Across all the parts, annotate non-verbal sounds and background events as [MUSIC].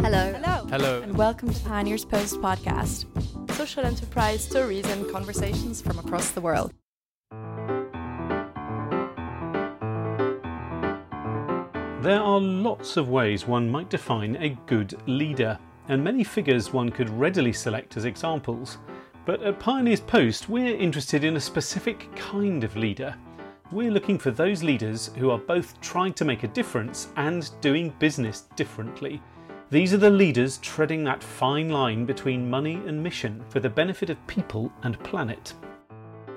Hello. Hello. Hello. And welcome to Pioneers Post podcast. Social enterprise stories and conversations from across the world. There are lots of ways one might define a good leader, and many figures one could readily select as examples. But at Pioneers Post, we're interested in a specific kind of leader. We're looking for those leaders who are both trying to make a difference and doing business differently. These are the leaders treading that fine line between money and mission for the benefit of people and planet.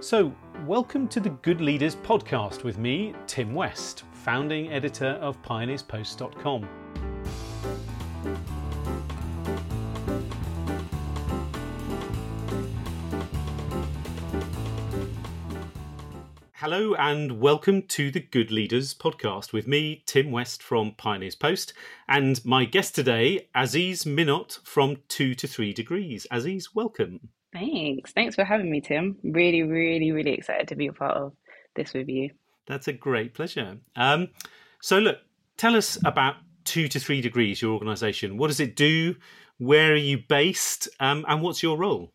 So, welcome to the Good Leaders podcast with me, Tim West, founding editor of pioneerspost.com. Hello and welcome to the Good Leaders podcast with me, Tim West from Pioneers Post, and my guest today, Azzees Minott from Two to Three Degrees. Aziz, welcome. Thanks. Thanks for having me, Tim. Really, really, really excited to be a part of this with you. That's a great pleasure. Um, so, look, tell us about Two to Three Degrees, your organisation. What does it do? Where are you based? Um, and what's your role?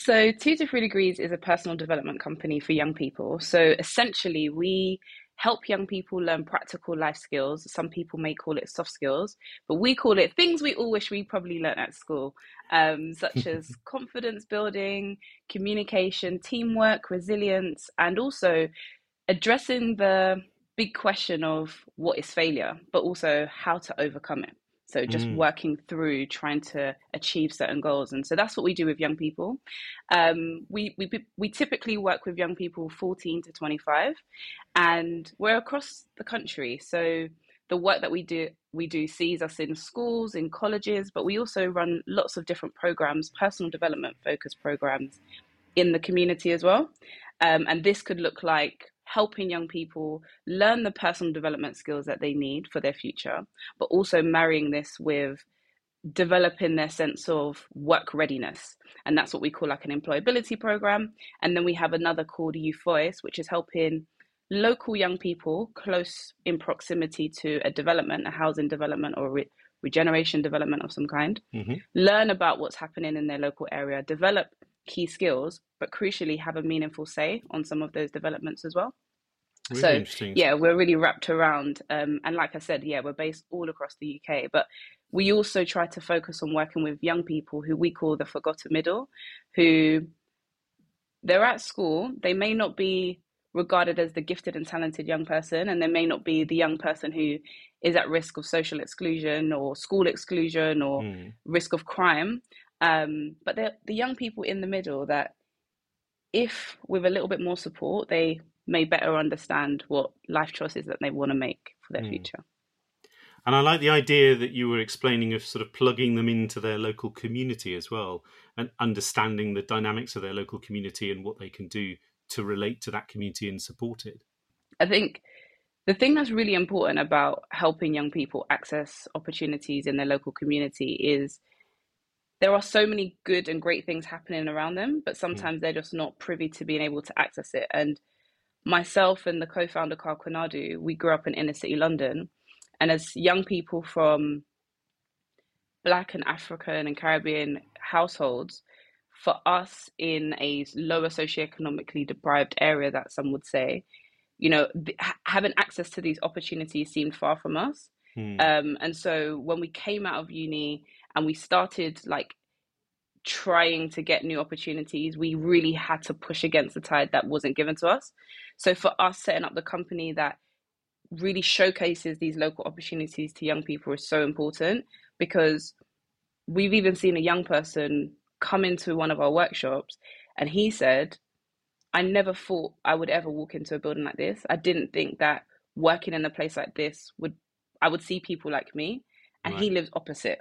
So, Two to Three Degrees is a personal development company for young people. So, essentially, we help young people learn practical life skills. Some people may call it soft skills, but we call it things we all wish we probably learned at school, um, such as [LAUGHS] confidence building, communication, teamwork, resilience, and also addressing the big question of what is failure, but also how to overcome it. So just mm. working through trying to achieve certain goals, and so that's what we do with young people. Um, we we we typically work with young people 14 to 25, and we're across the country. So the work that we do we do sees us in schools, in colleges, but we also run lots of different programs, personal development focused programs in the community as well. Um, and this could look like helping young people learn the personal development skills that they need for their future, but also marrying this with developing their sense of work readiness. And that's what we call like an employability program. And then we have another called Youth Voice, which is helping local young people close in proximity to a development, a housing development or re- regeneration development of some kind, mm-hmm. learn about what's happening in their local area, develop key skills, but crucially have a meaningful say on some of those developments as well. Really so yeah, we're really wrapped around, um, and like I said, yeah, we're based all across the UK, but we also try to focus on working with young people who we call the forgotten middle, who they're at school, they may not be regarded as the gifted and talented young person, and they may not be the young person who is at risk of social exclusion or school exclusion or mm. risk of crime. Um, but they're the young people in the middle that, if with a little bit more support, they may better understand what life choices that they want to make for their mm. future. And I like the idea that you were explaining of sort of plugging them into their local community as well and understanding the dynamics of their local community and what they can do to relate to that community and support it. I think the thing that's really important about helping young people access opportunities in their local community is there are so many good and great things happening around them, but hmm. sometimes mm. they're just not privy to being able to access it. And myself and the co-founder Carl Konadu, we grew up in inner city London, and as young people from Black and African and Caribbean households, for us in a lower socioeconomically deprived area, that some would say, you know, having access to these opportunities seemed far from us. Hmm. Um, and so when we came out of uni and we started like trying to get new opportunities, we really had to push against the tide that wasn't given to us. So for us, setting up the company that really showcases these local opportunities to young people is so important because we've even seen a young person come into one of our workshops and he said, I never thought I would ever walk into a building like this. I didn't think that working in a place like this would I would see people like me. And right. he lives opposite.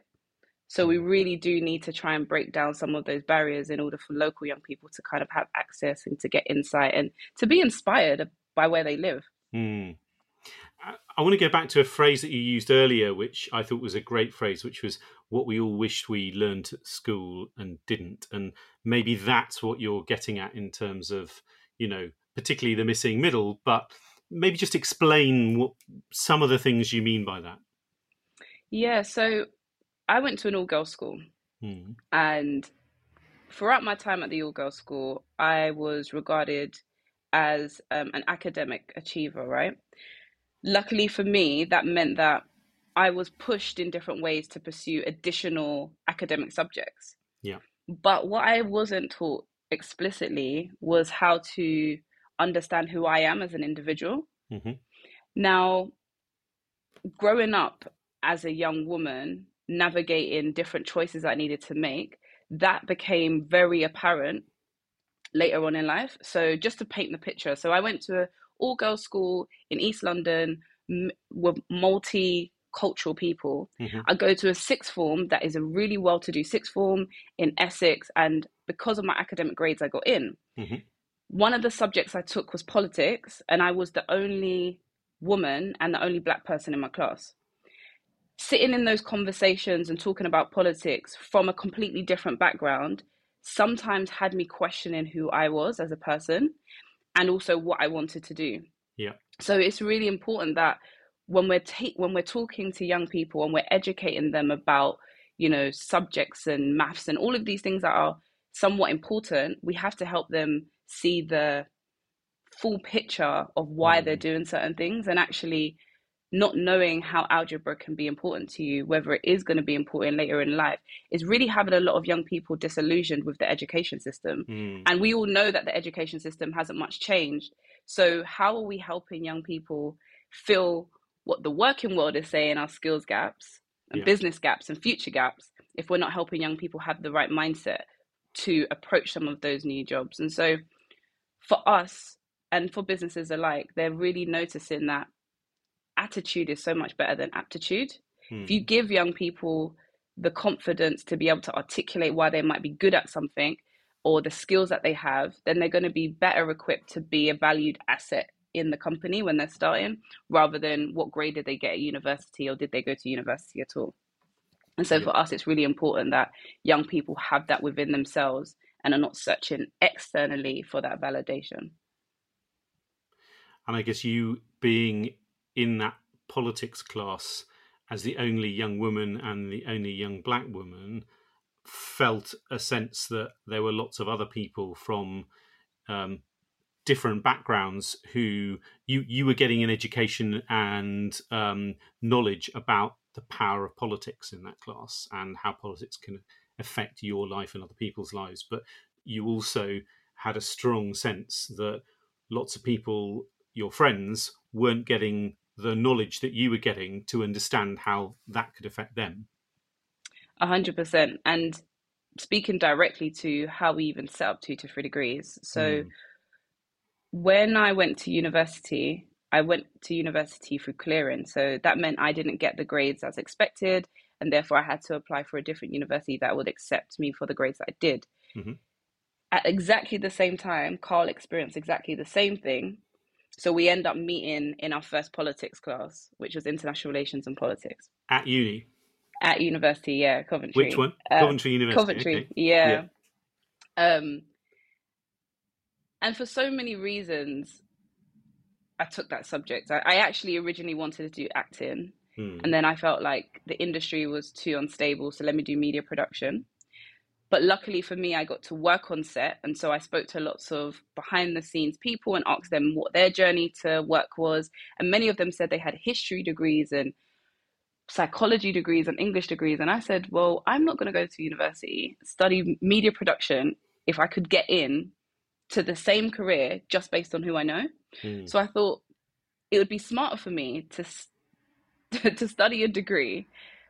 So we really do need to try and break down some of those barriers in order for local young people to kind of have access and to get insight and to be inspired by where they live. Mm. I want to go back to a phrase that you used earlier, which I thought was a great phrase, which was what we all wished we learned at school and didn't. And maybe that's what you're getting at in terms of, you know, particularly the missing middle, but maybe just explain what some of the things you mean by that. Yeah, so I went to an all girls school, Hmm. and throughout my time at the all girls school, I was regarded as um, an academic achiever, right? Luckily for me, that meant that I was pushed in different ways to pursue additional academic subjects. Yeah. But what I wasn't taught explicitly was how to understand who I am as an individual. Mhm. Now, growing up as a young woman, navigating different choices I needed to make, that became very apparent later on in life. So, just to paint the picture, so I went to an all girls school in East London m- with multicultural people. Mhm. I go to a sixth form that is a really well to do sixth form in Essex, and because of my academic grades, I got in. Mhm. One of the subjects I took was politics, and I was the only woman and the only black person in my class. Sitting in those conversations and talking about politics from a completely different background sometimes had me questioning who I was as a person and also what I wanted to do. Yeah. So it's really important that when we're ta- when we're talking to young people and we're educating them about you know subjects and maths and all of these things that are somewhat important, we have to help them see the full picture of why they're Mm. doing certain things and actually not knowing how algebra can be important to you, whether it is going to be important later in life, is really having a lot of young people disillusioned with the education system. Hmm. And we all know that the education system hasn't much changed. So, how are we helping young people fill what the working world is saying are skills gaps and Yeah. business gaps and future gaps if we're not helping young people have the right mindset to approach some of those new jobs? And so, for us and for businesses alike, they're really noticing that attitude is so much better than aptitude. Hmm. If you give young people the confidence to be able to articulate why they might be good at something or the skills that they have, then they're going to be better equipped to be a valued asset in the company when they're starting rather than what grade did they get at university or did they go to university at all. And so Yeah. for us, it's really important that young people have that within themselves and are not searching externally for that validation. And I guess you being in that politics class as the only young woman and the only young black woman felt a sense that there were lots of other people from um, different backgrounds who you you were getting an education and um, knowledge about the power of politics in that class and how politics can affect your life and other people's lives. But you also had a strong sense that lots of people your friends weren't getting the knowledge that you were getting to understand how that could affect them A hundred percent. And speaking directly to how we even set up two to three degrees. So Mm. when I went to university, I went to university through clearing. So that meant I didn't get the grades as expected, and therefore I had to apply for a different university that would accept me for the grades that I did. Mhm. At exactly the same time, Carl experienced exactly the same thing. So we end up meeting in our first politics class, which was international relations and politics at uni at university. Yeah, Coventry. which one Uh, coventry university Coventry, okay. yeah. Um, and for so many reasons, I took that subject. I, I actually originally wanted to do acting, Hmm. and then I felt like the industry was too unstable, so let me do media production. But luckily for me, I got to work on set, and so I spoke to lots of behind the scenes people and asked them what their journey to work was. And many of them said they had history degrees and psychology degrees and English degrees. And I said, well, I'm not going to go to university, study media production if I could get in to the same career just based on who I know. Hmm. So I thought it would be smarter for me to [LAUGHS] to study a degree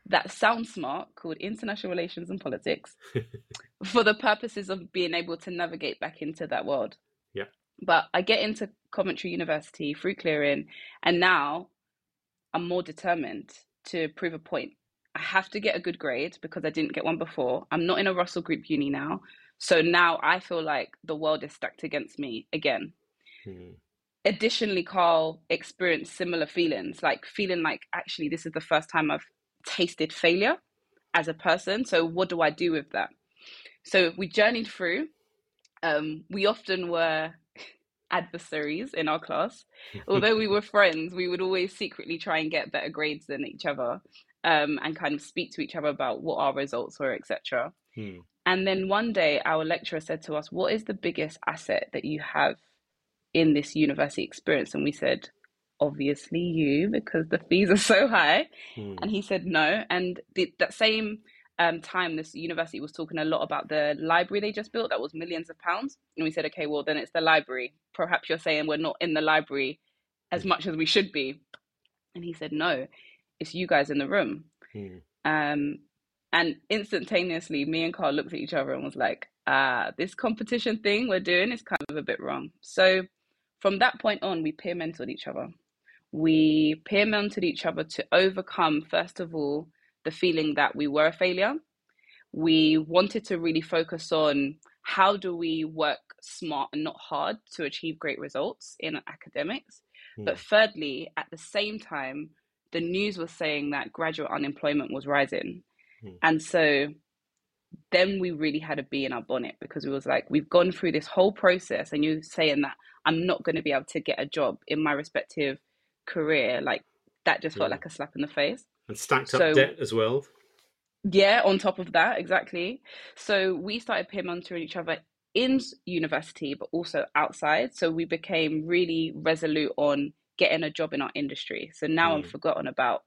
that sounds smart called international relations and politics [LAUGHS] for the purposes of being able to navigate back into that world. Yeah. But I get into Coventry University through clearing and now I'm more determined to prove a point. I have to get a good grade because I didn't get one before. I'm not in a Russell Group uni now. So now I feel like the world is stacked against me again Hmm. additionally carl experienced similar feelings like feeling like actually this is the first time i've tasted failure as a person so what do i do with that so we journeyed through um, we often were [LAUGHS] adversaries in our class although we were [LAUGHS] friends we would always secretly try and get better grades than each other um, and kind of speak to each other about what our results were, etc. Hmm. And then one day, our lecturer said to us, "What is the biggest asset that you have in this university experience?" And we said, "Obviously, you, because the fees are [LAUGHS] so high." Hmm. And he said, "No." And the, that same um, time, this university was talking a lot about the library they just built that was millions of pounds. And we said, "Okay, well then it's the library. Perhaps you're saying we're not in the library as much as we should be." And he said, "No, it's you guys in the room." Hmm. Um, and instantaneously, me and Carl looked at each other and was like, ah, this competition thing we're doing is kind of a bit wrong. So from that point on, we peer mentored each other. We peer mentored each other to overcome, first of all, the feeling that we were a failure. We wanted to really focus on how do we work smart and not hard to achieve great results in academics. Hmm. But thirdly, at the same time, the news was saying that graduate unemployment was rising. Hmm. And so then we really had a bee in our bonnet because we was like, we've gone through this whole process and you're saying that I'm not going to be able to get a job in my respective career. Like that just felt Yeah. like a slap in the face. And stacked up So- debt as well. Yeah, on top of that, exactly. So we started peer mentoring each other in university, but also outside. So we became really resolute on getting a job in our industry. So now I'm Mm. forgotten about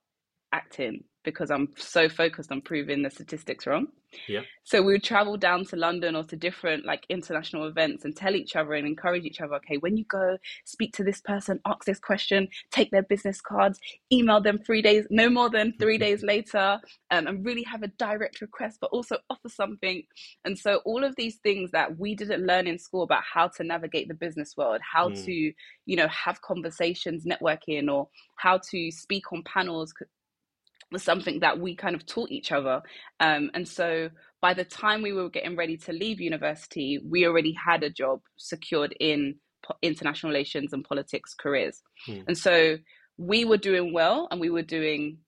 acting because I'm so focused on proving the statistics wrong. Yeah. So we would travel down to London or to different like international events and tell each other and encourage each other, okay, when you go, speak to this person, ask this question, take their business cards, email them three days, no more than three [LAUGHS] days later, um, and really have a direct request, but also offer something. And so all of these things that we didn't learn in school about how to navigate the business world, how Mm. to, you know, have conversations, networking, or how to speak on panels was something that we kind of taught each other. Um, and so by the time we were getting ready to leave university, we already had a job secured in po- international relations and politics careers. Hmm. And so we were doing well and we were doing,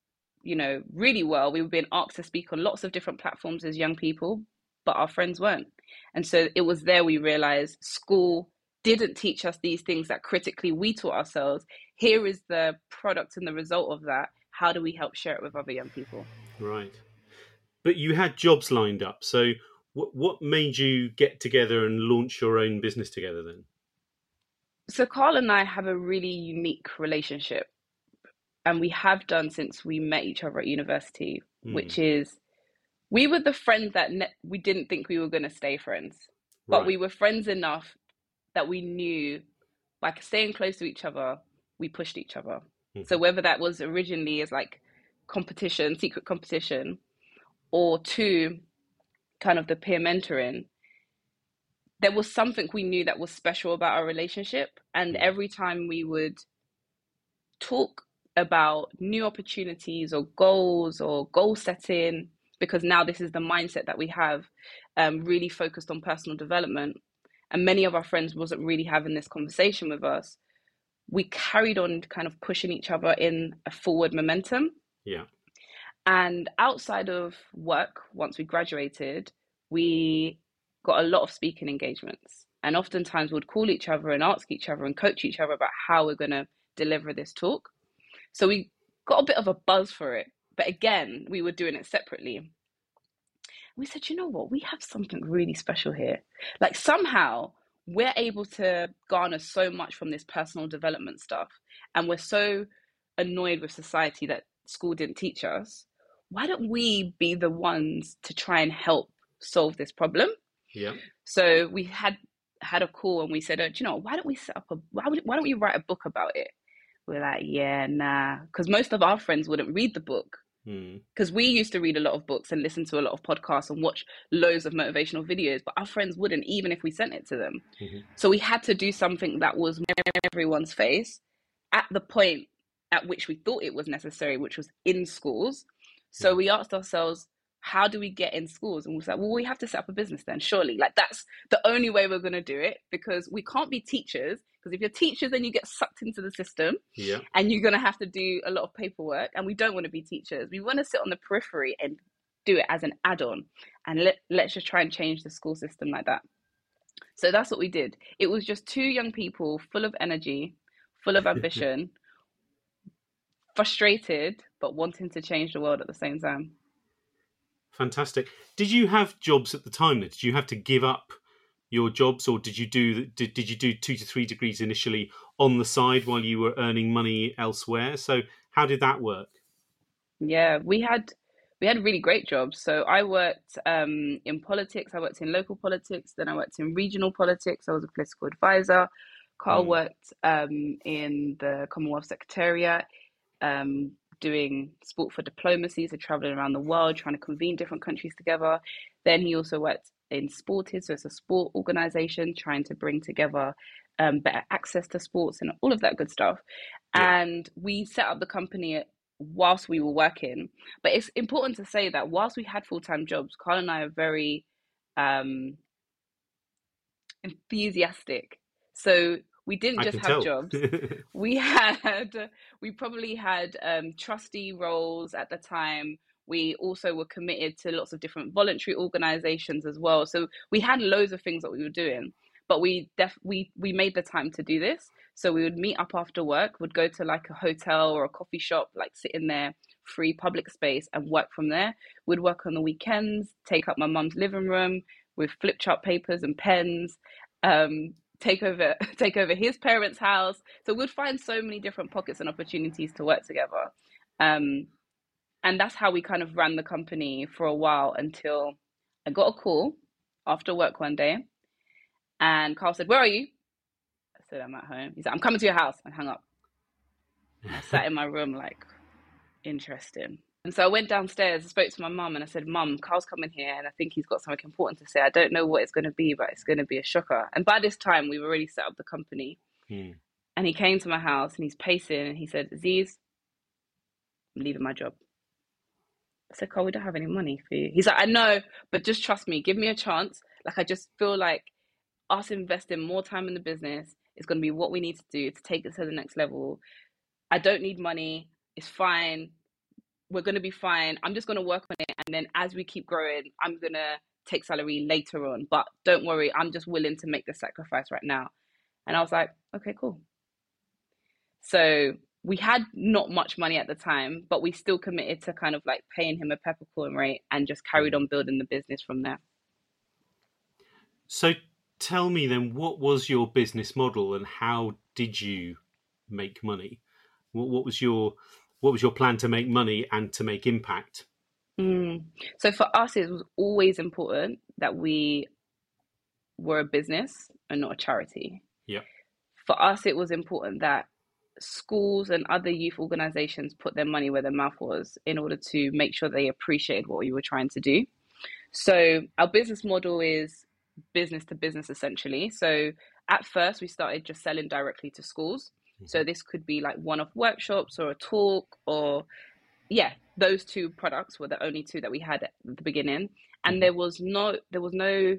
you know, really well. We were being asked to speak on lots of different platforms as young people, but our friends weren't. And so it was there we realized school didn't teach us these things that critically we taught ourselves. Here is the product and the result of that. How do we help share it with other young people? Right. But you had jobs lined up. So what what made you get together and launch your own business together then? So Carl and I have a really unique relationship, and we have done since we met each other at university, Hmm. which is we were the friends that ne- we didn't think we were going to stay friends, but Right. we were friends enough that we knew by staying close to each other, we pushed each other. Mhm. So whether that was originally as like competition, secret competition, or two, kind of the peer mentoring, there was something we knew that was special about our relationship. And Mm. every time we would talk about new opportunities or goals or goal setting, because now this is the mindset that we have, um, really focused on personal development. And many of our friends wasn't really having this conversation with us. We carried on kind of pushing each other in a forward momentum. Yeah. And outside of work, once we graduated, we got a lot of speaking engagements. And oftentimes we'd call each other and ask each other and coach each other about how we're going to deliver this talk. So we got a bit of a buzz for it. But again, we were doing it separately. We said, you know what? We have something really special here. Like somehow we're able to garner so much from this personal development stuff. And we're so annoyed with society that school didn't teach us. Why don't we be the ones to try and help solve this problem? Yeah. So we had had a call and we said, oh, do you know, why don't we set up a why, would, why don't we write a book about it? We're like, yeah, nah, because most of our friends wouldn't read the book Hmm. because we used to read a lot of books and listen to a lot of podcasts and watch loads of motivational videos, but our friends wouldn't, even if we sent it to them. Mhm. So we had to do something that was everyone's face at the point at which we thought it was necessary, which was in schools. So Yeah. we asked ourselves, how do we get in schools? And we was like, well, we have to set up a business then, surely. Like that's the only way we're going to do it because we can't be teachers. Because if you're teachers, then you get sucked into the system Yeah. and you're going to have to do a lot of paperwork. And we don't want to be teachers. We want to sit on the periphery and do it as an add on. And let, let's just try and change the school system like that. So that's what we did. It was just two young people full of energy, full of [LAUGHS] ambition, frustrated but wanting to change the world at the same time. Fantastic. Did you have jobs at the time? Did you have to give up your jobs, or did you do did, did you do two to three degrees initially on the side while you were earning money elsewhere? So how did that work? Yeah, we had we had really great jobs. So I worked um, in politics. I worked in local politics. Then I worked in regional politics. I was a political advisor. Carl mm. worked um, in the Commonwealth Secretariat, um, doing sport for diplomacy, so traveling around the world, trying to convene different countries together. Then he also worked in Sported, so it's a sport organization trying to bring together um, better access to sports and all of that good stuff. Yeah. And we set up the company whilst we were working. But it's important to say that whilst we had full time jobs, Carl and I are very um, enthusiastic. So we didn't just have tell. jobs. [LAUGHS] we [LAUGHS] had we probably had um, trustee roles at the time we also were committed to lots of different voluntary organizations as well. So we had loads of things that we were doing, but we def we we made the time to do this. So we would meet up after work, would go to like a hotel or a coffee shop, like sit in there, free public space and work from there. We'd work on the weekends, take up my mum's living room with flip chart papers and pens, um, take over [LAUGHS] take over his parents' house. So we'd find so many different pockets and opportunities to work together. Um, and that's how we kind of ran the company for a while until I got a call after work one day. And Carl said, Where are you? I said, I'm at home. He said, I'm coming to your house. I hung up. I sat in my room like, interesting. And so I went downstairs, I spoke to my mum, and I said, Mum, Carl's coming here, and I think he's got something important to say. I don't know what it's going to be, but it's going to be a shocker. And by this time, we've already set up the company. Hmm. And he came to my house and he's pacing and he said, Azzees, I'm leaving my job. I said, Carl, we don't have any money for you. He's like, I know, but just trust me, give me a chance. Like, I just feel like us investing more time in the business is going to be what we need to do to take it to the next level. I don't need money. It's fine. We're going to be fine. I'm just going to work on it. And then as we keep growing, I'm going to take salary later on. But don't worry, I'm just willing to make the sacrifice right now. And I was like, okay, cool. So we had not much money at the time, but we still committed to kind of like paying him a peppercorn rate and just carried on building the business from there. So tell me then, what was your business model and how did you make money? What, what was your what was your plan to make money and to make impact? Mm. So for us, it was always important that we were a business and not a charity. Yeah. For us, it was important that schools and other youth organizations put their money where their mouth was in order to make sure they appreciated what we were trying to do. So our business model is business to business essentially. So at first we started just selling directly to schools. Mm-hmm. So this could be like one of workshops or a talk or yeah, those two products were the only two that we had at the beginning. And mm-hmm. there was no there was no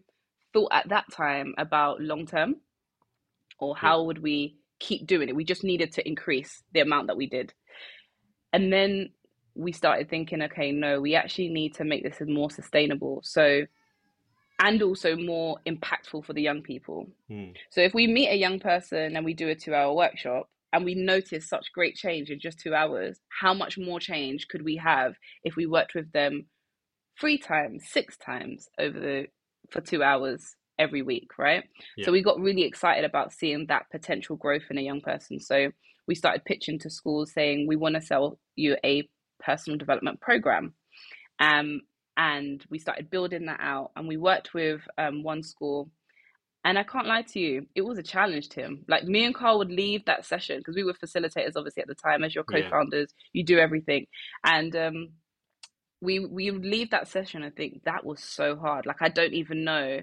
thought at that time about long term or how would we keep doing it. We just needed to increase the amount that we did. And then we started thinking, okay, no, we actually need to make this more sustainable. So, and also more impactful for the young people. Mm. So, if we meet a young person and we do a two hour workshop and we noticed such great change in just two hours, how much more change could we have if we worked with them three times, six times over the for two hours every week, right? Yeah. So we got really excited about seeing that potential growth in a young person. So we started pitching to schools saying, we want to sell you a personal development program. Um, and we started building that out. And we worked with um, one school. And I can't lie to you, it was a challenge to him. Like me and Carl would leave that session because we were facilitators, obviously, at the time as your co-founders. Yeah. You do everything, and um, we we would leave that session. I think that was so hard. Like I don't even know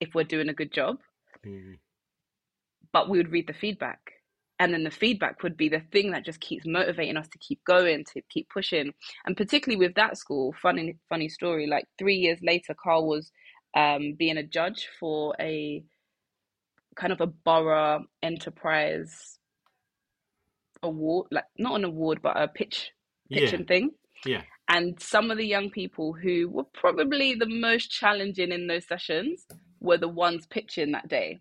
if we're doing a good job. Mm. But we would read the feedback. And then the feedback would be the thing that just keeps motivating us to keep going, to keep pushing. And particularly with that school, funny funny story, like three years later, Carl was um, being a judge for a kind of a borough enterprise award, like not an award, but a pitch pitching yeah. thing. Yeah. And some of the young people who were probably the most challenging in those sessions were the ones pitching that day.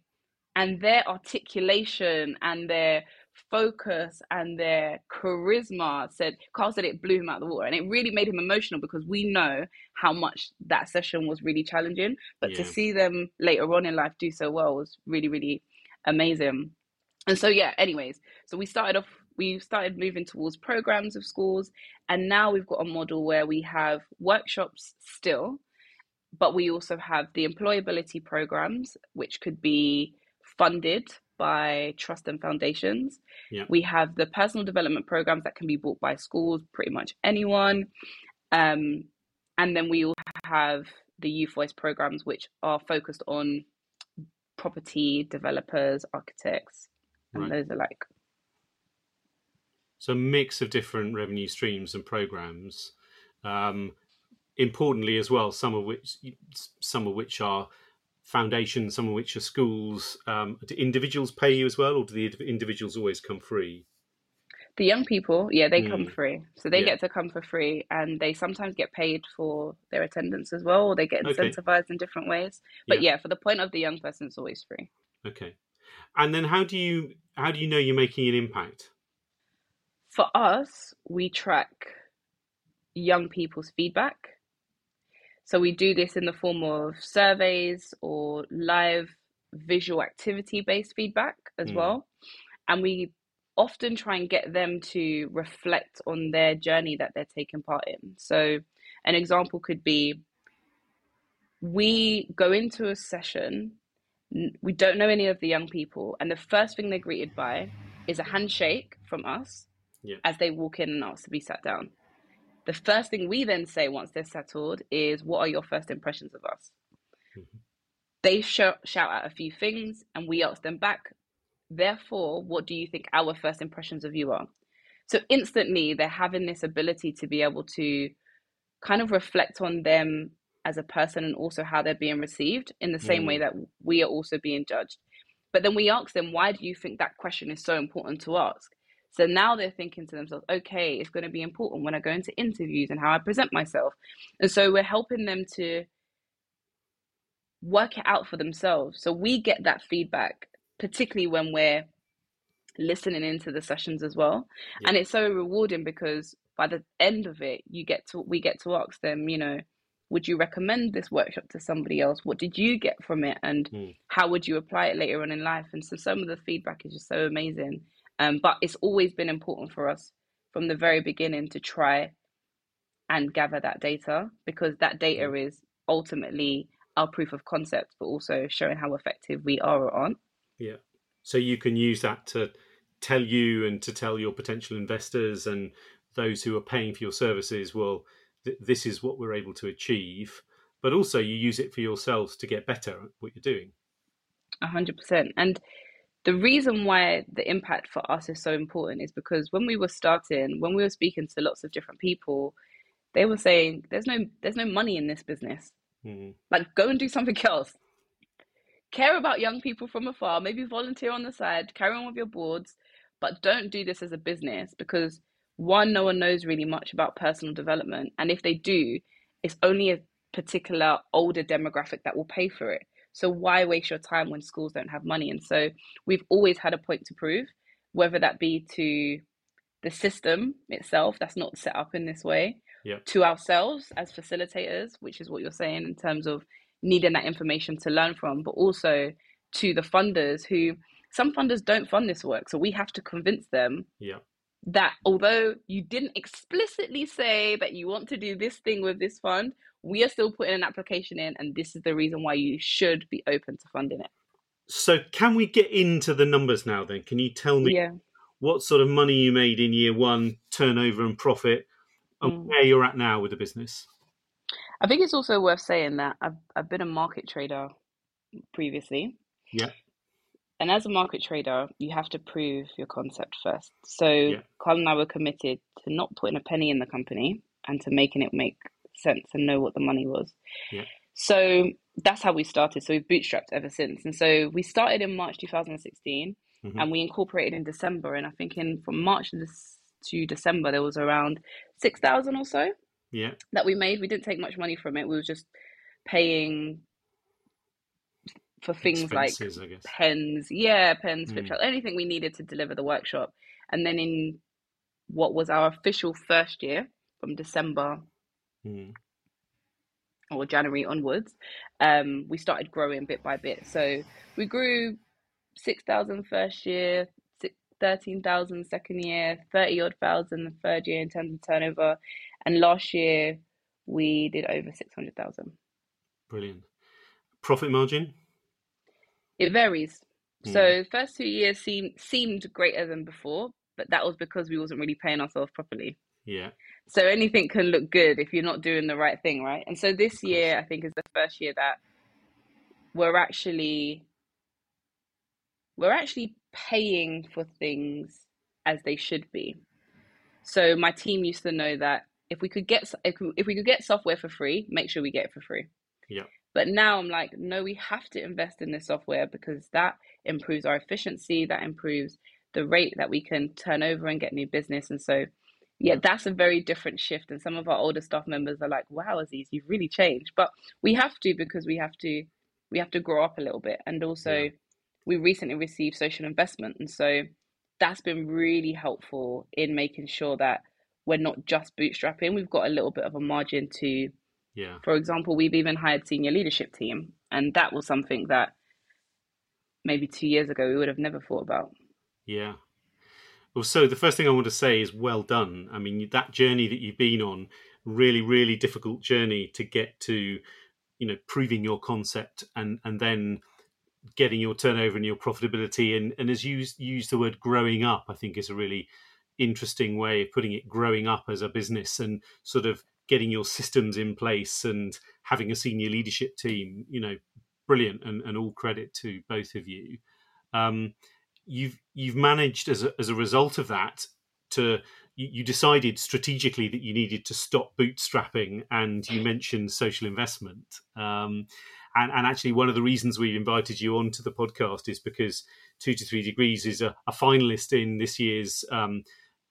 And their articulation and their focus and their charisma said Carl said it blew him out of the water. And it really made him emotional because we know how much that session was really challenging. But to see them later on in life do so well was really really amazing. And so yeah anyways so we started off we started moving towards programs of schools. And now we've got a model where we have workshops still but we also have the employability programs which could be funded by trust and foundations Yeah. we have the personal development programs that can be bought by schools pretty much anyone um, and then we all have the youth voice programs which are focused on property developers architects and Right. those are like So a mix of different revenue streams and programs. Um, importantly, as well, some of which some of which are foundations, some of which are schools. Um, do individuals pay you as well, or do the individuals always come free? The young people, yeah, they come Mm. free. So they Yeah. get to come for free and they sometimes get paid for their attendance as well, or they get Okay. incentivized in different ways. But Yeah. yeah, for the point of the young person, it's always free. Okay, and then how do you how do you know you're making an impact? For us, we track young people's feedback. So we do this in the form of surveys or live visual activity based feedback as Mm. well. And we often try and get them to reflect on their journey that they're taking part in. So an example could be we go into a session, we don't know any of the young people, and the first thing they're greeted by is a handshake from us Yeah. as they walk in and ask to be sat down. The first thing we then say once they're settled is, What are your first impressions of us? Mhm. They shout, shout out a few things, and we ask them back, Therefore, what do you think our first impressions of you are? So instantly, they're having this ability to be able to kind of reflect on them as a person and also how they're being received in the same way that we are also being judged. But then we ask them, why do you think that question is so important to ask? So now they're thinking to themselves, okay, it's going to be important when I go into interviews and how I present myself. And so we're helping them to work it out for themselves. So we get that feedback, particularly when we're listening into the sessions as well. Yeah. And it's so rewarding because by the end of it, you get to we get to ask them, you know, would you recommend this workshop to somebody else? What did you get from it? And Mm. how would you apply it later on in life? And so some of the feedback is just so amazing. Um, but it's always been important for us from the very beginning to try and gather that data because that data is ultimately our proof of concept, but also showing how effective we are or aren't. Yeah. So you can use that to tell you and to tell your potential investors and those who are paying for your services, well, th- this is what we're able to achieve. But also, you use it for yourselves to get better at what you're doing. A hundred percent. And the reason why the impact for us is so important is because when we were starting, when we were speaking to lots of different people, they were saying, "There's no, there's no money in this business. Mm. Like, go and do something else. Care about young people from afar. Maybe volunteer on the side. Carry on with your boards, but don't do this as a business because one, no one knows really much about personal development, and if they do, it's only a particular older demographic that will pay for it. So why waste your time when schools don't have money? And so we've always had a point to prove, whether that be to the system itself that's not set up in this way, Yeah. to ourselves as facilitators, which is what you're saying in terms of needing that information to learn from, but also to the funders who some funders don't fund this work. So we have to convince them Yeah. That although you didn't explicitly say that you want to do this thing with this fund, we are still putting an application in, and this is the reason why you should be open to funding it. So, can we get into the numbers now then? Can you tell me Yeah. what sort of money you made in year one, turnover and profit, and Mm. where you're at now with the business? I think it's also worth saying that I've I've been a market trader previously. Yeah. And as a market trader, you have to prove your concept first. So Yeah. Carl and I were committed to not putting a penny in the company and to making it make sense and know what the money was. Yeah. So that's how we started. So we've bootstrapped ever since. And so we started in March 2016 Mhm. and we incorporated in December. And I think in from March to, to December, there was around 6,000 or so Yeah. that we made. We didn't take much money from it. We were just paying for things Expenses, like pens, yeah, pens, flip Mm. chart, anything we needed to deliver the workshop. And then in what was our official first year from December Mm. or January onwards, um, we started growing bit by bit. So we grew 6,000 first year, 13,000 second year, 30 odd thousand the third year in terms of turnover. And last year we did over 600,000. Brilliant. Profit margin? It varies. Mm. So first two years seemed seemed greater than before, but that was because we wasn't really paying ourselves properly. Yeah. So anything can look good if you're not doing the right thing, right? And so this year, I think, is the first year that we're actually we're actually paying for things as they should be. So my team used to know that if we could get if we, if we could get software for free, make sure we get it for free. Yeah. But now I'm like, no, we have to invest in this software because that improves our efficiency, that improves the rate that we can turn over and get new business. And so, yeah, that's a very different shift. And some of our older staff members are like, wow, Azzees, you've really changed. But we have to because we have to we have to grow up a little bit. And also Yeah. we recently received social investment. And so that's been really helpful in making sure that we're not just bootstrapping. We've got a little bit of a margin to Yeah. for example, we've even hired senior leadership team, and that was something that maybe two years ago we would have never thought about. Yeah. Well, so the first thing I want to say is well done. I mean, that journey that you've been on, really, really difficult journey to get to, you know, proving your concept and and then getting your turnover and your profitability. And and as you use the word growing up, I think is a really interesting way of putting it. Growing up as a business and sort of getting your systems in place and having a senior leadership team. You know, brilliant and, and all credit to both of you. Um, you've you've managed as a, as a result of that to you, decided strategically that you needed to stop bootstrapping and you mentioned social investment um, and, and actually one of the reasons we've invited you onto the podcast is because two to three degrees is a, a finalist in this year's um,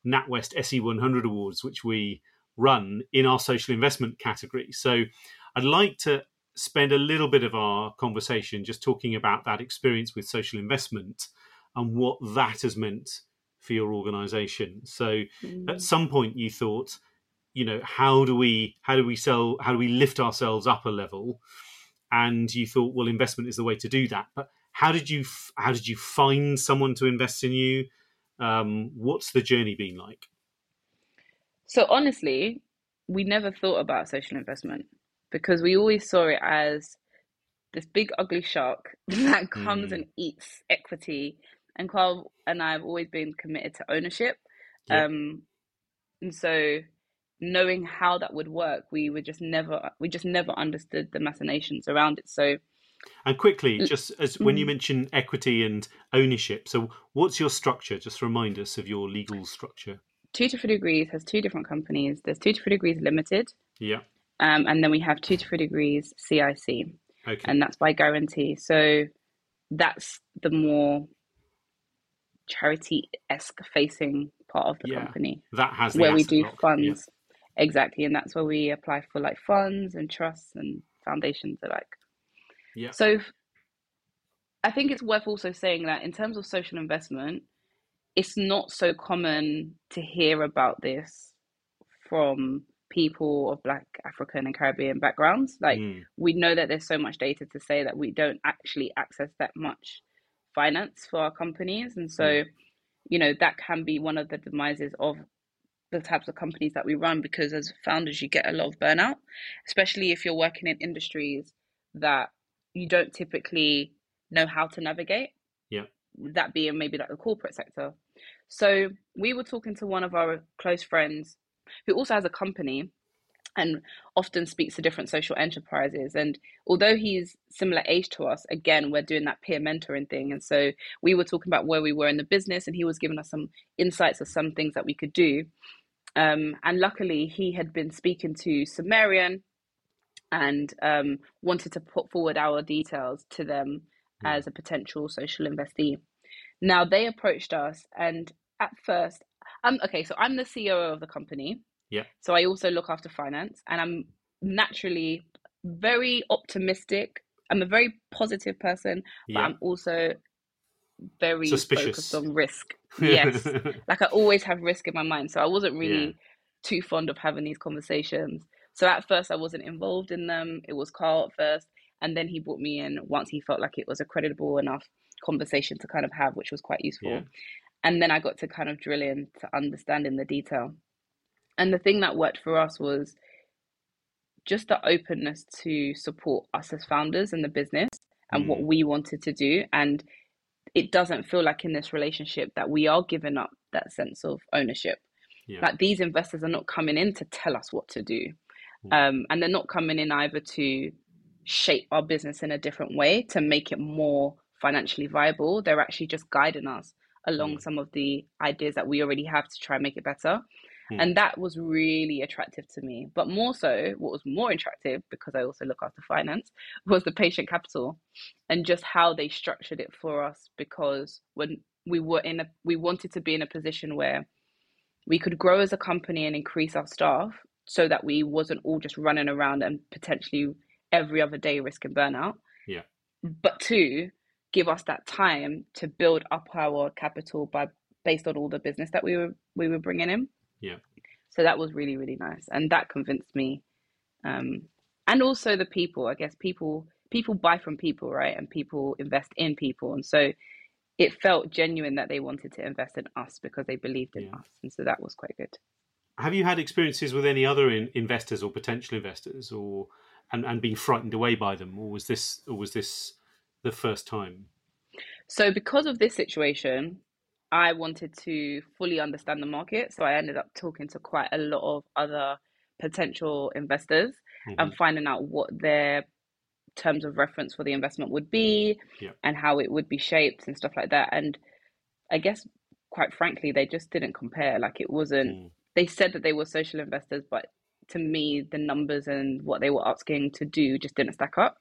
NatWest SE 100 awards which we run in our social investment category. So I'd like to spend a little bit of our conversation just talking about that experience with social investment and what that has meant for your organization. So at some point you thought you know how do we how do we sell how do we lift ourselves up a level? And you thought well investment is the way to do that. But how did you f- how did you find someone to invest in you? Um, what's the journey been like So honestly, we never thought about social investment because we always saw it as this big ugly shark [LAUGHS] that comes Mm. and eats equity. And Carl and I have always been committed to ownership. Yeah. Um, and so knowing how that would work, we were just never we just never understood the machinations around it. So and quickly just as when you Mm. mention equity and ownership so what's your structure just remind us of your legal structure two to three degrees has two different companies. There's two to three degrees limited, yeah um, and then we have two to three degrees CIC. okay and that's by guarantee. So that's the more charity esque facing part of the Yeah, company that has the where we do lock, yeah. funds. Exactly, and that's where we apply for like funds and trusts and foundations alike. Yeah. So I think it's worth also saying that in terms of social investment, it's not so common to hear about this from people of Black, African, and Caribbean backgrounds. Like Mm, we know that there's so much data to say that we don't actually access that much finance for our companies. And so, you know, that can be one of the demises of the types of companies that we run because as founders, you get a lot of burnout, especially if you're working in industries that you don't typically know how to navigate. Yeah. That being maybe like the corporate sector. So we were talking to one of our close friends who also has a company and often speaks to different social enterprises. And although he's similar age to us, again, we're doing that peer mentoring thing. And so we were talking about where we were in the business, and he was giving us some insights of some things that we could do. Um, and luckily, he had been speaking to Sumerian and um, wanted to put forward our details to them Mm. as a potential social investee. Now they approached us, and at first, I'm okay. So I'm the CEO of the company. Yeah. So I also look after finance, and I'm naturally very optimistic I'm a very positive person, but Yeah. I'm also very Suspicious. focused on risk. [LAUGHS] Yes. like I always have risk in my mind. So I wasn't really Yeah. too fond of having these conversations. So at first I wasn't involved in them. It was Carl at first. And then he brought me in once he felt like it was a credible enough conversation to kind of have, which was quite useful. Yeah. And then I got to kind of drill in to understand in the detail. And the thing that worked for us was just the openness to support us as founders and the business and what Mm. we wanted to do. And it doesn't feel like in this relationship that we are giving up that sense of ownership. Yeah. Like these investors are not coming in to tell us what to do. Mm. Um, and they're not coming in either to shape our business in a different way to make it more financially viable. They're actually just guiding us along Mm. some of the ideas that we already have to try and make it better. Mm. And that was really attractive to me. But more so, what was more attractive, because I also look after finance, [LAUGHS] was the patient capital and just how they structured it for us. Because when we were in a, we wanted to be in a position where we could grow as a company and increase our staff so that we wasn't all just running around and potentially every other day risking burnout. Yeah. But two, give us that time to build up our capital by based on all the business that we were we were bringing in. Yeah. So that was really really nice, and that convinced me. Um, and also the people. I guess people people buy from people, right? And people invest in people, and so it felt genuine that they wanted to invest in us because they believed in Yeah. us, and so that was quite good. Have you had experiences with any other in, investors or potential investors, or and, and being frightened away by them, or was this or was this the first time? So because of this situation, I wanted to fully understand the market. So I ended up talking to quite a lot of other potential investors Mhm. and finding out what their terms of reference for the investment would be Yeah. and how it would be shaped and stuff like that. And I guess quite frankly, they just didn't compare. Like it wasn't Mm. they said that they were social investors, but to me, the numbers and what they were asking to do just didn't stack up.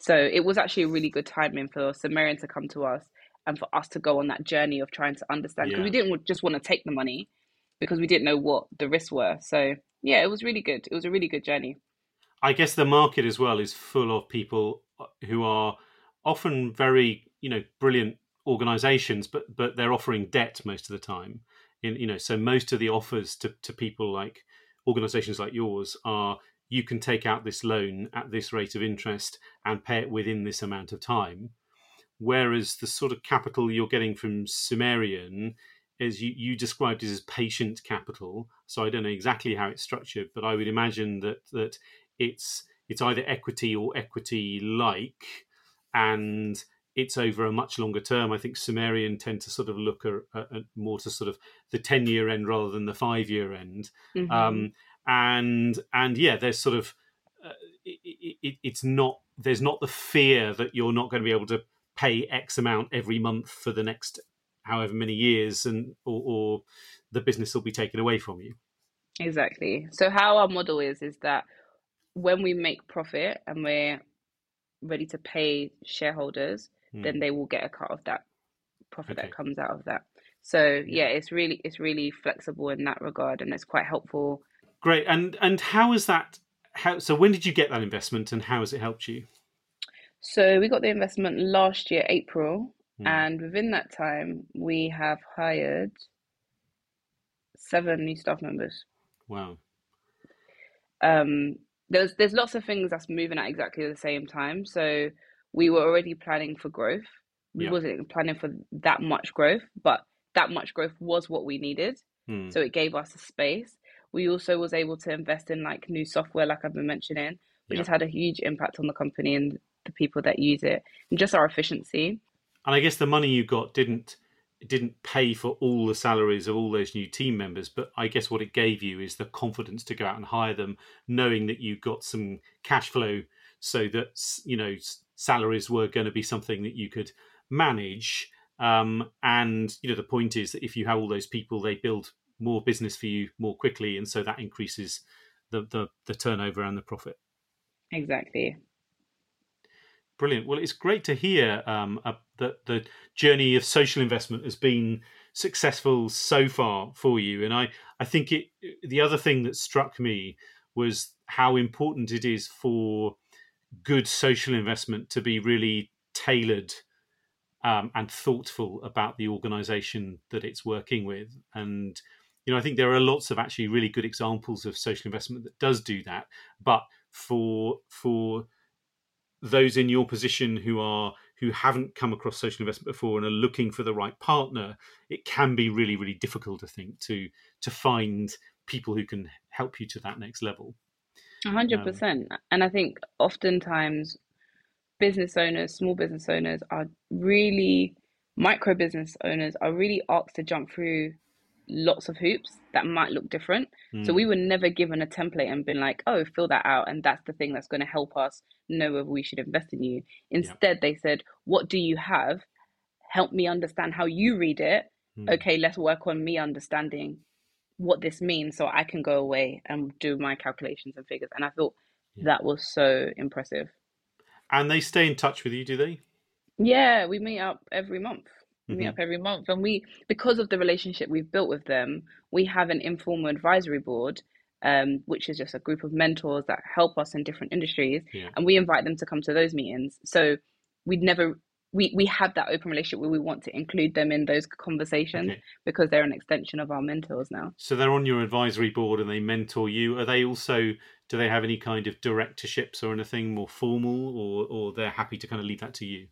So it was actually a really good timing for Sumerian to come to us and for us to go on that journey of trying to understand because we didn't just want to take the money because we didn't know what the risks were. So yeah, it was really good. It was a really good journey. I guess the market as well is full of people uh, who are often very, you know, brilliant organizations, but but they're offering debt most of the time. In you know, so most of the offers to, to people like organizations like yours are you can take out this loan at this rate of interest and pay it within this amount of time. Whereas the sort of capital you're getting from Sumerian is you, you described it as patient capital. So I don't know exactly how it's structured, but I would imagine that that it's it's either equity or equity like and it's over a much longer term i think sumerian tend to sort of look at, at more to sort of the 10 year end rather than the 5 year end Mhm. um and and yeah there's sort of uh, it, it, it's not there's not the fear that you're not going to be able to pay x amount every month for the next however many years and or, or the business will be taken away from you Exactly. So how our model is is that when we make profit and we're ready to pay shareholders, Hmm. then they will get a cut of that profit Okay. that comes out of that. So yeah, it's really it's really flexible in that regard and it's quite helpful. Great. And and how is that? How so? When did you get that investment, and how has it helped you? So we got the investment last year, April, Hmm. and within that time we have hired seven new staff members. Wow. um there's there's lots of things that's moving at exactly the same time so we were already planning for growth we Yeah. wasn't planning for that much growth but that much growth was what we needed Hmm. so it gave us a space we also was able to invest in like new software like i've been mentioning which Yeah. has had a huge impact on the company and the people that use it and just our efficiency And I guess the money you got didn't didn't pay for all the salaries of all those new team members, but I guess what it gave you is the confidence to go out and hire them, knowing that you got some cash flow, so that you know salaries were going to be something that you could manage. Um, and you know the point is that if you have all those people, they build more business for you more quickly, and so that increases the the, the turnover and the profit. exactly Brilliant. Well, it's great to hear um, uh, that the journey of social investment has been successful so far for you. And I, I think it. The other thing that struck me was how important it is for good social investment to be really tailored um, and thoughtful about the organization that it's working with. And, you know, I think there are lots of actually really good examples of social investment that does do that. But for, for, those in your position who are who haven't come across social investment before and are looking for the right partner, it can be really, really difficult, I think, to to find people who can help you to that next level. hundred um, percent. And I think oftentimes business owners, small business owners are really micro business owners are really asked to jump through lots of hoops that might look different. Mm. So we hmm. were never given a template and been like, oh, fill that out. And that's the thing that's going to help us know whether we should invest in you. Instead, yeah. they said, what do you have? Help me understand how you read it. Mm. Okay, let's work on me understanding what this means so I can go away and do my calculations and figures. And I thought yeah. that was so impressive. And they stay in touch with you, do they? Yeah, we meet up every month mm-hmm. meet up every month and we because of the relationship we've built with them we have an informal advisory board um, which is just a group of mentors that help us in different industries yeah. and we invite them to come to those meetings so we'd never we we have that open relationship where we want to include them in those conversations okay. because they're an extension of our mentors now so they're on your advisory board and they mentor you are they also do they have any kind of directorships or anything more formal or or they're happy to kind of leave that to you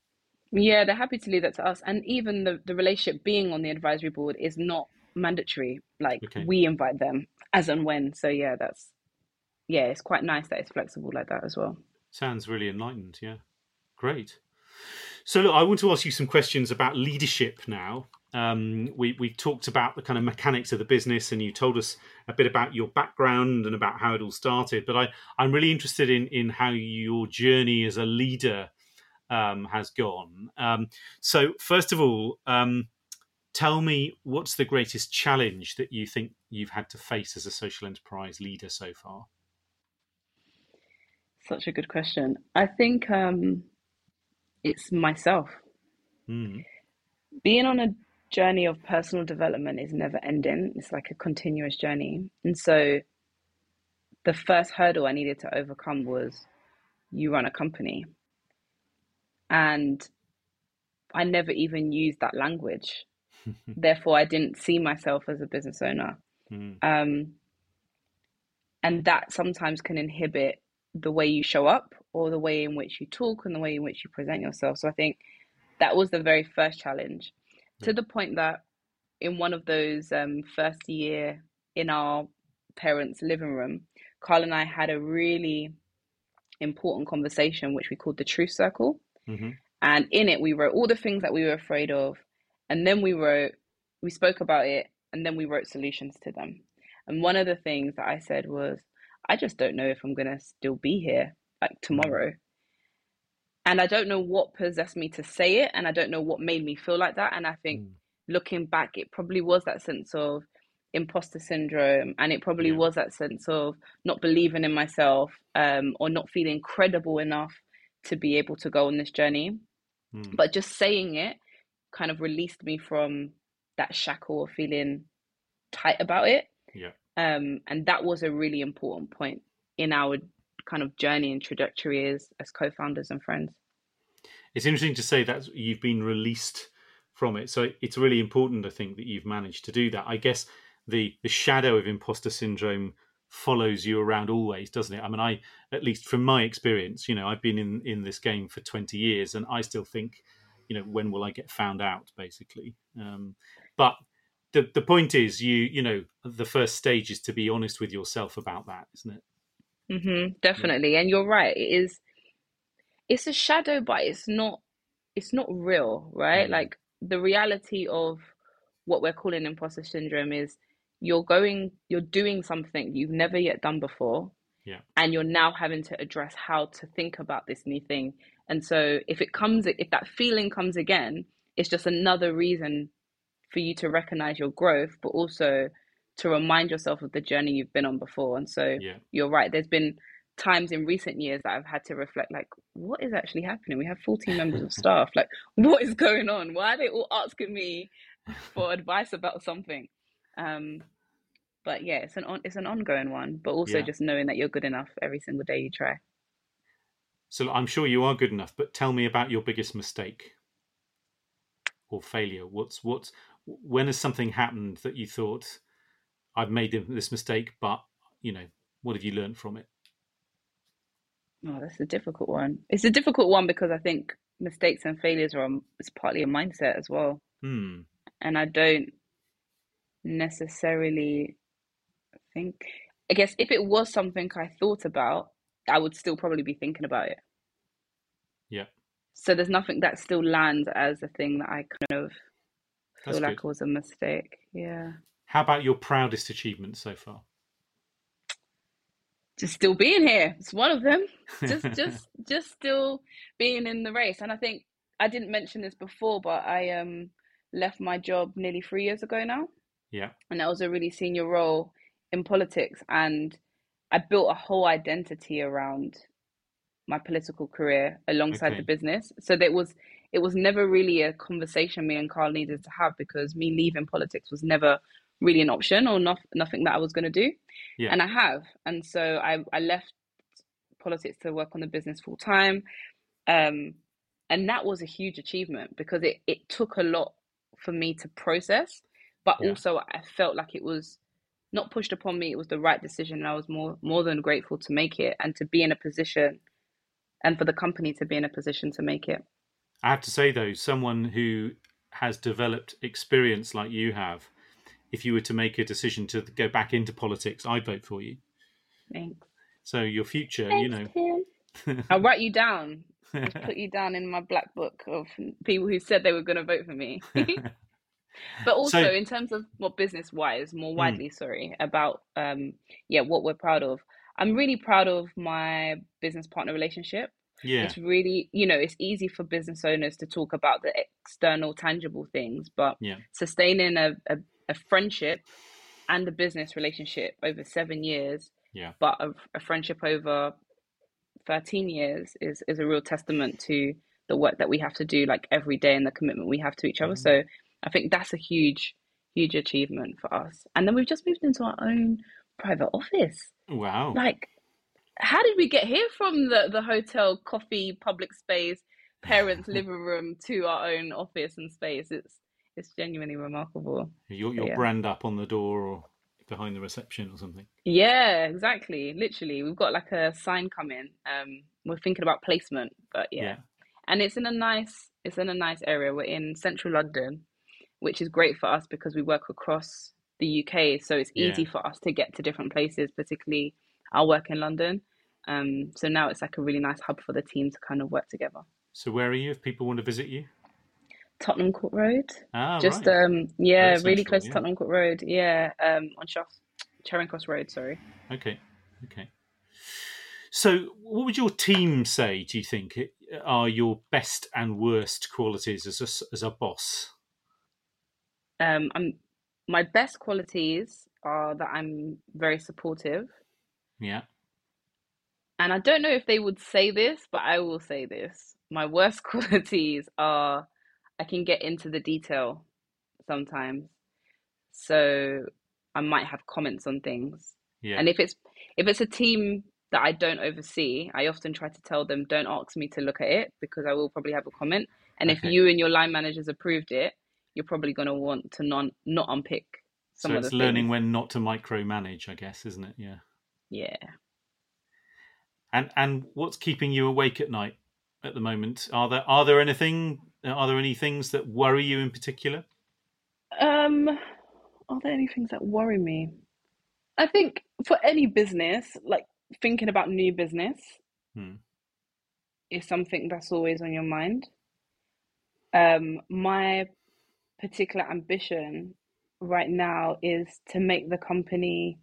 yeah, they're happy to leave that to us. And even the, the relationship being on the advisory board is not mandatory. Like okay. we invite them as and when. So yeah, that's yeah, it's quite nice that it's flexible like that as well. Sounds really enlightened, yeah. Great. So look, I want to ask you some questions about leadership now. Um, we we talked about the kind of mechanics of the business, and you told us a bit about your background and about how it all started. But I I'm really interested in in how your journey as a leader um, has gone. Um, so, first of all, um, tell me what's the greatest challenge that you think you've had to face as a social enterprise leader so far? Such a good question. I think um, it's myself. Mm. Being on a journey of personal development is never ending. It's like a continuous journey. And so the first hurdle I needed to overcome was you run a company and I never even used that language. [LAUGHS] Therefore, I didn't see myself as a business owner. Mm. Um, and that sometimes can inhibit the way you show up or the way in which you talk and the way in which you present yourself. So I think that was the very first challenge to the point that in one of those um, first year in our parents' living room, Carl and I had a really important conversation, which we called the truth circle. Mm-hmm. And in it, we wrote all the things that we were afraid of. And then we wrote, we spoke about it, and then we wrote solutions to them. And one of the things that I said was, I just don't know if I'm going to still be here like mm-hmm. tomorrow. And I don't know what possessed me to say it. And I don't know what made me feel like that. And I think mm. looking back, it probably was that sense of imposter syndrome. And it probably yeah. was that sense of not believing in myself um, or not feeling credible enough to be able to go on this journey. Mm. But just saying it kind of released me from that shackle of feeling tight about it. Yeah. Um, and that was a really important point in our kind of journey and trajectory as, as co-founders and friends. It's interesting to say that you've been released from it. So it's really important, I think, that you've managed to do that. I guess the the shadow of imposter syndrome follows you around always, doesn't it? I mean, I at least from my experience, you know, I've been in in this game for twenty years, and I still think, you know, when will I get found out? Basically, um, but the the point is, you you know, the first stage is to be honest with yourself about that, isn't it? Mm-hmm, definitely, yeah. and you're right. It is. It's a shadow, but it's not. It's not real, right? Mm-hmm. Like the reality of what we're calling imposter syndrome is you're going you're doing something you've never yet done before. Yeah. And you're now having to address how to think about this new thing. And so if it comes if that feeling comes again it's just another reason for you to recognize your growth but also to remind yourself of the journey you've been on before. And so yeah. you're right there's been times in recent years that I've had to reflect like what is actually happening? We have 14 [LAUGHS] members of staff. Like what is going on? Why are they all asking me for advice about something um, but yeah, it's an on, it's an ongoing one, but also yeah. just knowing that you're good enough every single day you try. So I'm sure you are good enough, but tell me about your biggest mistake or failure. What's what's when has something happened that you thought I've made this mistake, but you know, what have you learned from it? Oh, that's a difficult one. It's a difficult one because I think mistakes and failures are it's partly a mindset as well. Hmm. And I don't necessarily think. I guess if it was something I thought about, I would still probably be thinking about it. Yeah. So there's nothing that still lands as a thing that I kind of feel That's like good. was a mistake. Yeah. How about your proudest achievement so far? Just still being here. It's one of them. Just [LAUGHS] just just still being in the race. And I think I didn't mention this before, but I um left my job nearly three years ago now. Yeah. and that was a really senior role in politics and i built a whole identity around my political career alongside Okay. the business so that was it was never really a conversation me and carl needed to have because me leaving politics was never really an option or not, nothing that i was going to do Yeah. and i have and so I, I left politics to work on the business full time um, and that was a huge achievement because it, it took a lot for me to process but Yeah. also i felt like it was not pushed upon me it was the right decision and i was more more than grateful to make it and to be in a position and for the company to be in a position to make it I have to say though, someone who has developed experience like you have, if you were to make a decision to go back into politics, I'd vote for you. thanks So your future, you know. Tim. [LAUGHS] i'll write you down [LAUGHS] Just put you down in my black book of people who said they were going to vote for me [LAUGHS] but also So- in terms of more business wise more Mm. widely sorry about um yeah what we're proud of i'm really proud of my business partner relationship yeah, it's really you know it's easy for business owners to talk about the external tangible things but Yeah. sustaining a, a, a friendship and a business relationship over seven years Yeah. but a, a friendship over 13 years is is a real testament to the work that we have to do like every day and the commitment we have to each other Mhm. so i think that's a huge huge achievement for us. And then we've just moved into our own private office. Wow. like how did we get here from the the hotel coffee public space parents [LAUGHS] living room to our own office and space? It's it's genuinely remarkable. Your your yeah. brand up on the door or behind the reception or something. yeah exactly. Literally we've got like a sign coming um we're thinking about placement but yeah, Yeah. and it's in a nice it's in a nice area. We're in central london which is great for us because we work across the uk so it's easy Yeah. for us to get to different places particularly our work in london um so now it's like a really nice hub for the team to kind of work together So where are you if people want to visit you? tottenham court road Ah, just right. um yeah Very really central, close to tottenham court road yeah um on Shaft, charing cross road sorry Okay, okay. So, what would your team say? Do you think are your best and worst qualities as a, as a boss? Um i'm my best qualities are that i'm very supportive. Yeah, and i don't know if they would say this but i will say this. My worst [LAUGHS] qualities are i can get into the detail sometimes. So i might have comments on things. Yeah, and if it's if it's a team that i don't oversee i often try to tell them don't ask me to look at it because i will probably have a comment. And if you and your line managers approved it you're probably going to want to non not unpick some so of it's the learning things. when not to micromanage, I guess, isn't it? Yeah. yeah And and what's keeping you awake at night at the moment? Are there are there anything are there any things that worry you in particular? Um, are there any things that worry me? I think for any business, like thinking about new business Hmm. is something that's always on your mind. Um, my particular ambition right now is to make the company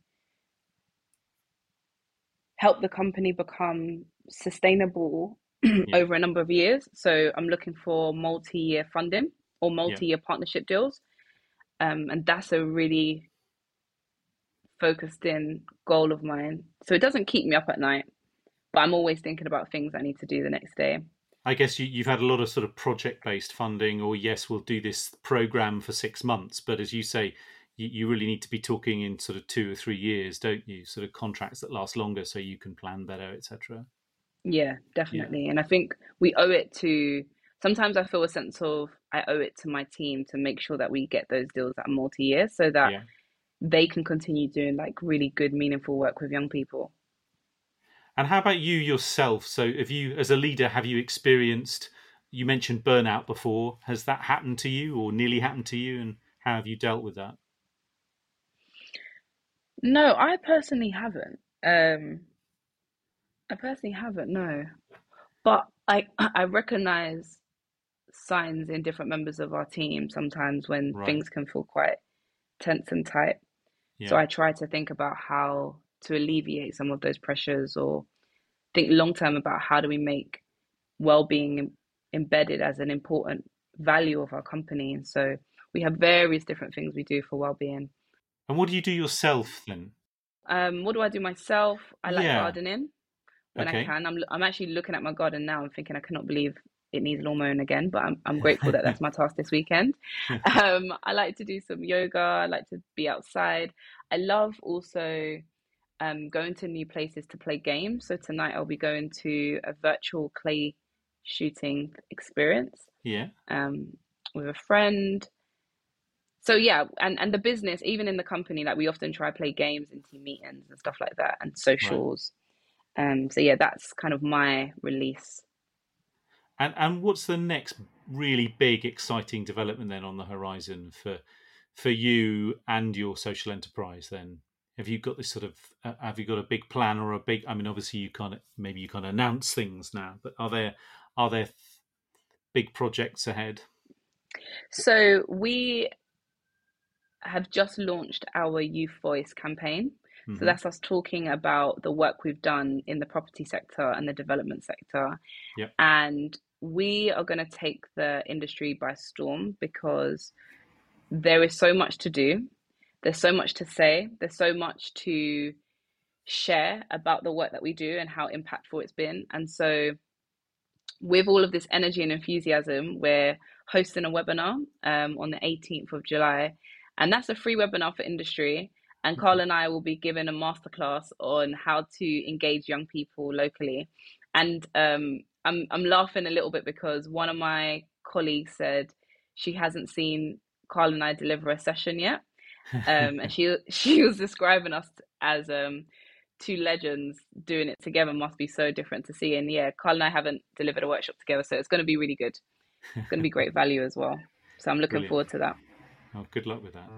help the company become sustainable [CLEARS THROAT] over a number of years. So I'm looking for multi-year funding or multi-year partnership deals. Um, and that's a really focused in goal of mine. So it doesn't keep me up at night, but I'm always thinking about things I need to do the next day. I guess you, you've had a lot of sort of project based funding, or yes, we'll do this program for six months. But as you say, you, you really need to be talking in sort of two or three years, don't you? Sort of contracts that last longer so you can plan better, etc. Yeah, definitely. And I think we owe it to sometimes I feel a sense of I owe it to my team to make sure that we get those deals that are multi year so that Yeah. they can continue doing like really good, meaningful work with young people. And how about you yourself? So, have you, as a leader, have you experienced? You mentioned burnout before. Has that happened to you, or nearly happened to you? And how have you dealt with that? No, I personally haven't. Um, I personally haven't, no. But I [LAUGHS] I recognize signs in different members of our team sometimes when Right. things can feel quite tense and tight. So I try to think about how to alleviate some of those pressures or think long term about how do we make well-being embedded as an important value of our company. And so we have various different things we do for well-being. And what do you do yourself then? Um, what do I do myself? I like Yeah. gardening when Okay. I can. I'm I'm actually looking at my garden now and thinking I cannot believe it needs lawn mowing again, but I'm I'm grateful that that's my [LAUGHS] task this weekend. [LAUGHS] Um, I like to do some yoga. I like to be outside. I love also um, going to new places to play games. So tonight I'll be going to a virtual clay shooting experience Yeah. um, with a friend. So yeah, and and the business, even in the company, like we often try play games and team meetings and stuff like that, and socials. Um, so yeah, that's kind of my release. And and what's the next really big, exciting development then on the horizon for for you and your social enterprise? Then have you got this sort of uh, have you got a big plan or a big? I mean, obviously you can't maybe you can't announce things now, but are there are there big projects ahead? So we have just launched our Youth Voice campaign. Mhm. So that's us talking about the work we've done in the property sector and the development sector. Yep. And we are going to take the industry by storm because there is so much to do. There's so much to say. There's so much to share about the work that we do and how impactful it's been. And so, with all of this energy and enthusiasm, we're hosting a webinar um, on the 18th of July. And that's a free webinar for industry. And Carl and I will be giving a masterclass on how to engage young people locally. And um, I'm I'm laughing a little bit because one of my colleagues said she hasn't seen Carl and I deliver a session yet, um, and she [LAUGHS] she was describing us as um, two legends doing it together. Must be so different to see. And yeah, Carl and I haven't delivered a workshop together, so it's going to be really good. It's going to be great [LAUGHS] value as well. So I'm looking Brilliant. forward to that. Oh, good luck with that.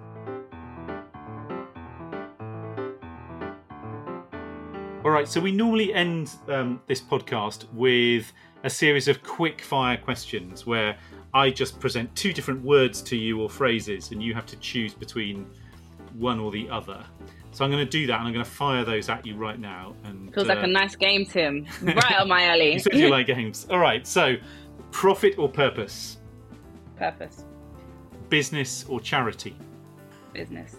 All right, so we normally end um, this podcast with a series of quick fire questions where I just present two different words to you or phrases, and you have to choose between one or the other. So I'm going to do that, and I'm going to fire those at you right now. And Feels like uh, a nice game, Tim. Right on my alley. [LAUGHS] you said you like games. All right, so profit or purpose, Purpose, business or charity, business,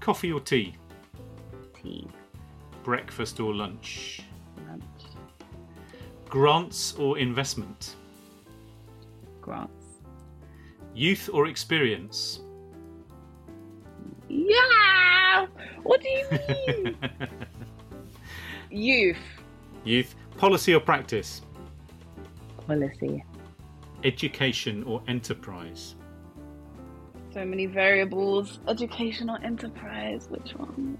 coffee or tea, tea, breakfast or lunch. lunch, Grants or investment? Grants. Youth or experience? Yeah. What do you [LAUGHS] mean? Youth Youth. Policy or practice? policy. Education or enterprise? So many variables. Educational enterprise. Which one?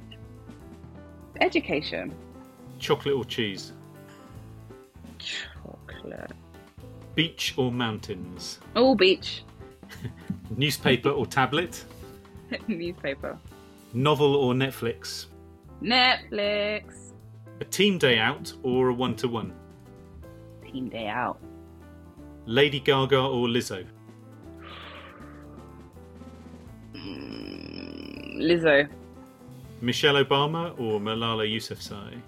Education. Chocolate or cheese? Chocolate. Beach or mountains? Oh, beach. [LAUGHS] Newspaper or tablet? [LAUGHS] Newspaper. Novel or Netflix? Netflix. A team day out or a one to one? Team day out. Lady Gaga or Lizzo? Mm, Lizzo. Michelle Obama or Malala Yousafzai?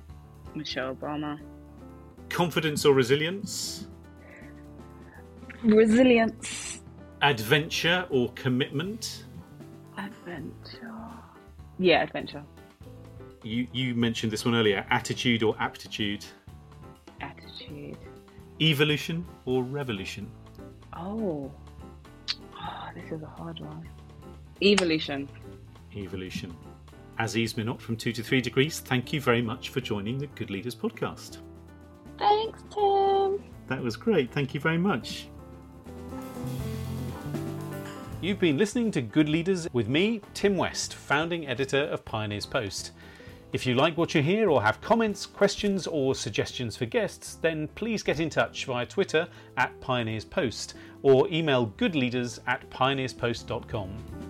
Michelle Obama. Confidence or resilience? Resilience. Adventure or commitment? Adventure. Yeah, adventure. You you mentioned this one earlier. Attitude or aptitude? Attitude. Evolution or revolution? Oh. Oh, this is a hard one. Evolution. Evolution. Azzees Minott from 2 to 3 Degrees, thank you very much for joining the Good Leaders podcast. Thanks, Tim. That was great. Thank you very much. You've been listening to Good Leaders with me, Tim West, founding editor of Pioneers Post. If you like what you hear or have comments, questions, or suggestions for guests, then please get in touch via Twitter at Pioneers Post or email goodleaders at pioneerspost.com.